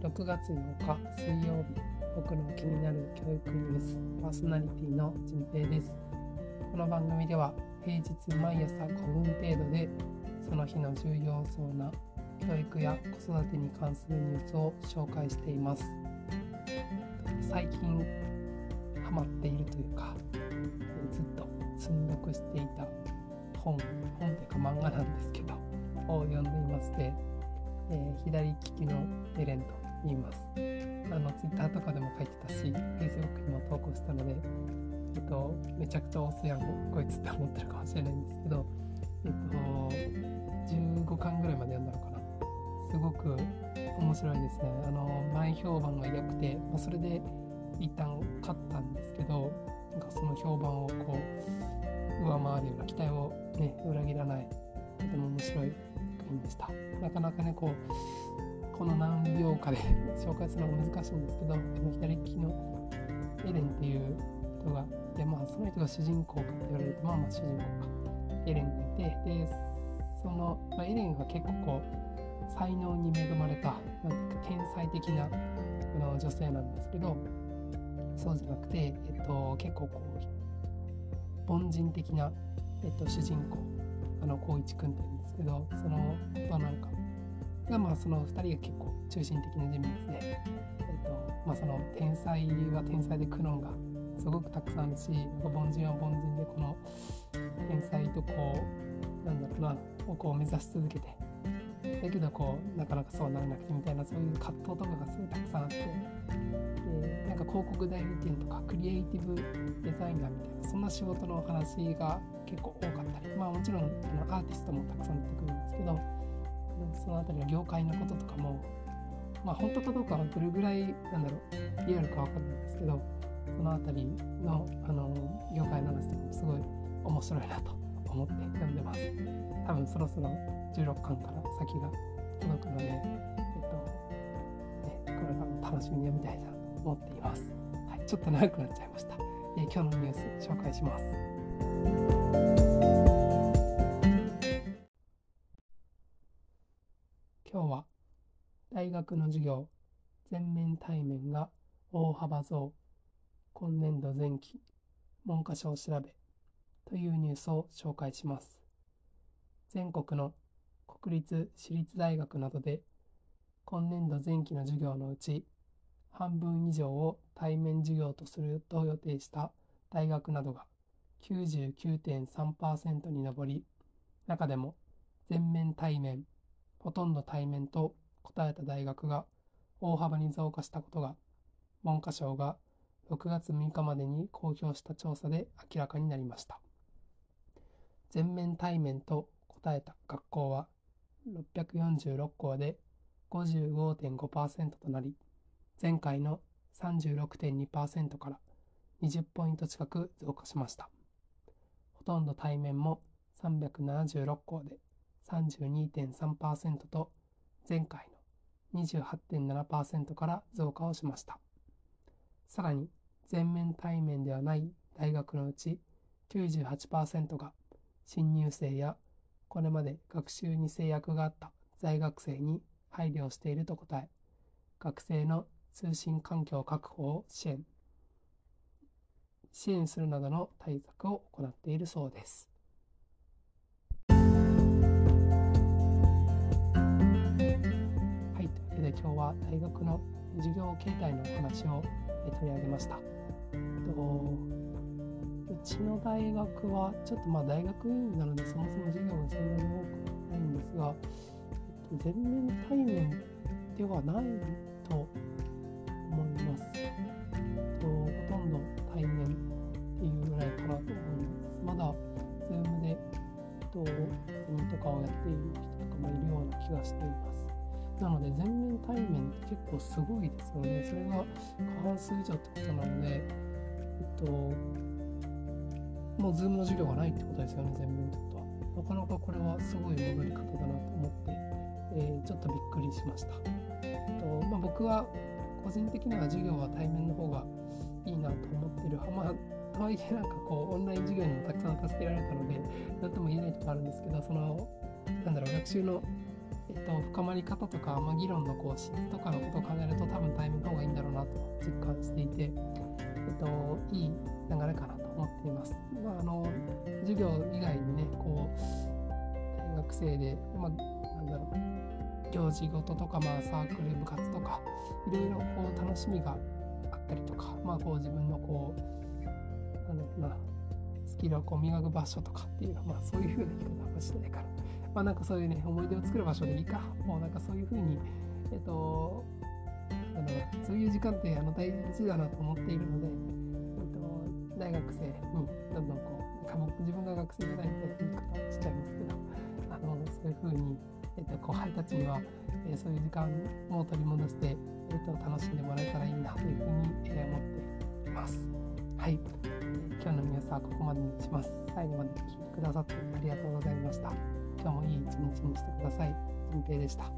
6月8日水曜日僕の気になる教育ニュースパーソナリティの人平です。この番組では平日毎朝5分程度でその日の重要そうな教育や子育てに関するニュースを紹介しています。最近ハマっているというかずっと積読していた本本というか漫画なんですけどを読んでいまして、えー、左利きのエレンと言います。あのツイッターとかでも書いてたし Facebook にも投稿したのでえっとめちゃくちゃ押すやんこいつって思ってるかもしれないんですけどえっと15巻ぐらいまで読んだのかな。すごく面白いですね。あの前評判が良くて、まあ、それで一旦勝ったんですけどなんかその評判をこう上回るような期待をね裏切らないとても面白い作品でした。なかなかねこうこの何秒かで 紹介するのが難しいんですけど左利きのエレンっていう人がでまあその人が主人公かって言われるとまあまあ主人公か。エレンがいてでその、まあ、エレンは結構こう才能に恵まれたなんか天才的なあの女性なんですけどそうじゃなくて、えっと、結構こう凡人的な、えっと、主人公あの光一君って言うんですけどそのまあなんかがまあその2人が結構中心的な人物で、えっとまあ、その天才は天才で苦悩がすごくたくさんあるし凡人は凡人でこの天才とこうなんだろうなをこう目指し続けてだけどこうなかなかそうならなくてみたいなそういう葛藤とかがすごいたくさんあってか広告代理店とかクリエイティブデザイナーみたいなそんな仕事のお話が結構多かったりまあもちろんあのアーティストもたくさん出てくるんですけどその辺りの業界のこととかもまあ本当かどうかはどれぐらいなんだろうリアルか分かんないんですけどその辺りのあの業界の話とかもすごい面白いなと思って読んでます。多分そろそろ16巻から先が届くのでえっとねこれから楽しみに読みたいな。思っています、はい、ちょっと長くなっちゃいました、えー、今日のニュース紹介します。今日は大学の授業全面対面が大幅増今年度前期文科省調べというニュースを紹介します。全国の国立私立大学などで今年度前期の授業のうち半分以上を対面授業とすると予定した大学などが99.3%に上り中でも全面対面ほとんど対面と答えた大学が大幅に増加したことが文科省が6月6日までに公表した調査で明らかになりました。全面対面と答えた学校は646校で55.5%となり前回の36.2%から20ポイント近く増加しました。ほとんど対面も376校で32.3%と前回の28.7%から増加をしました。さらに全面対面ではない大学のうち98%が新入生やこれまで学習に制約があった在学生に配慮していると答え学生の通信環境確保を支援支援するなどの対策を行っているそうですはい、というわけで今日は大学の授業形態のお話を取り上げました。うちの大学はちょっとまあ大学院なのでそもそも授業がそんなに多くないんですが、えっと、全面対面ではないと思います。とほとんど対面っていうぐらいかなと思います。まだ Zoom で、えっと、ゼミとかをやっている人とかもいるような気がしています。なので全面対面って結構すごいですよね。それが過半数以上ってことなので、えっと、もう Zoom の授業がないってことですよね、全面ってことは。なかなかこれはすごい戻り方だなと思って、えー、ちょっとびっくりしました。えっとまあ、僕は個人的には授業は対面の方がいいなと思ってる。まあとはいえなんかこうオンライン授業にもたくさん助けられたので何とも言えないとこあるんですけどそのなんだろう学習のえっと、深まり方とか、まあ、議論のこう質とかのことを考えると多分対面の方がいいんだろうなと実感していて、えっと、いい流れかなと思っています。まあ、あの授業以外にねこう大学生で、まあ、なんだろう行事ごととか、まあ、サークル部活とかいろいろこう楽しみがあったりとか、まあ、こう自分のこうなんだろうなスキルをこう磨く場所とかっていう、まあ、そういうふうな言い方はしないからまあなんかそういうね、思い出を作る場所でいいか。もうなんかそういうふうに、えっと、あのそういう時間ってあの大事だなと思っているので、えっと、大学生にどんどんこう、自分が学生じゃないみたいな言い方しちゃいますけど、あのそういうふうに、えっと、後輩たちには、えー、そういう時間も取り戻して、えーと、楽しんでもらえたらいいなというふうに、えー、思っています。はい、今日のニュースはここまでにします。最後まで聞いてくださってありがとうございました。今日もいい一日にしてください。純平でした。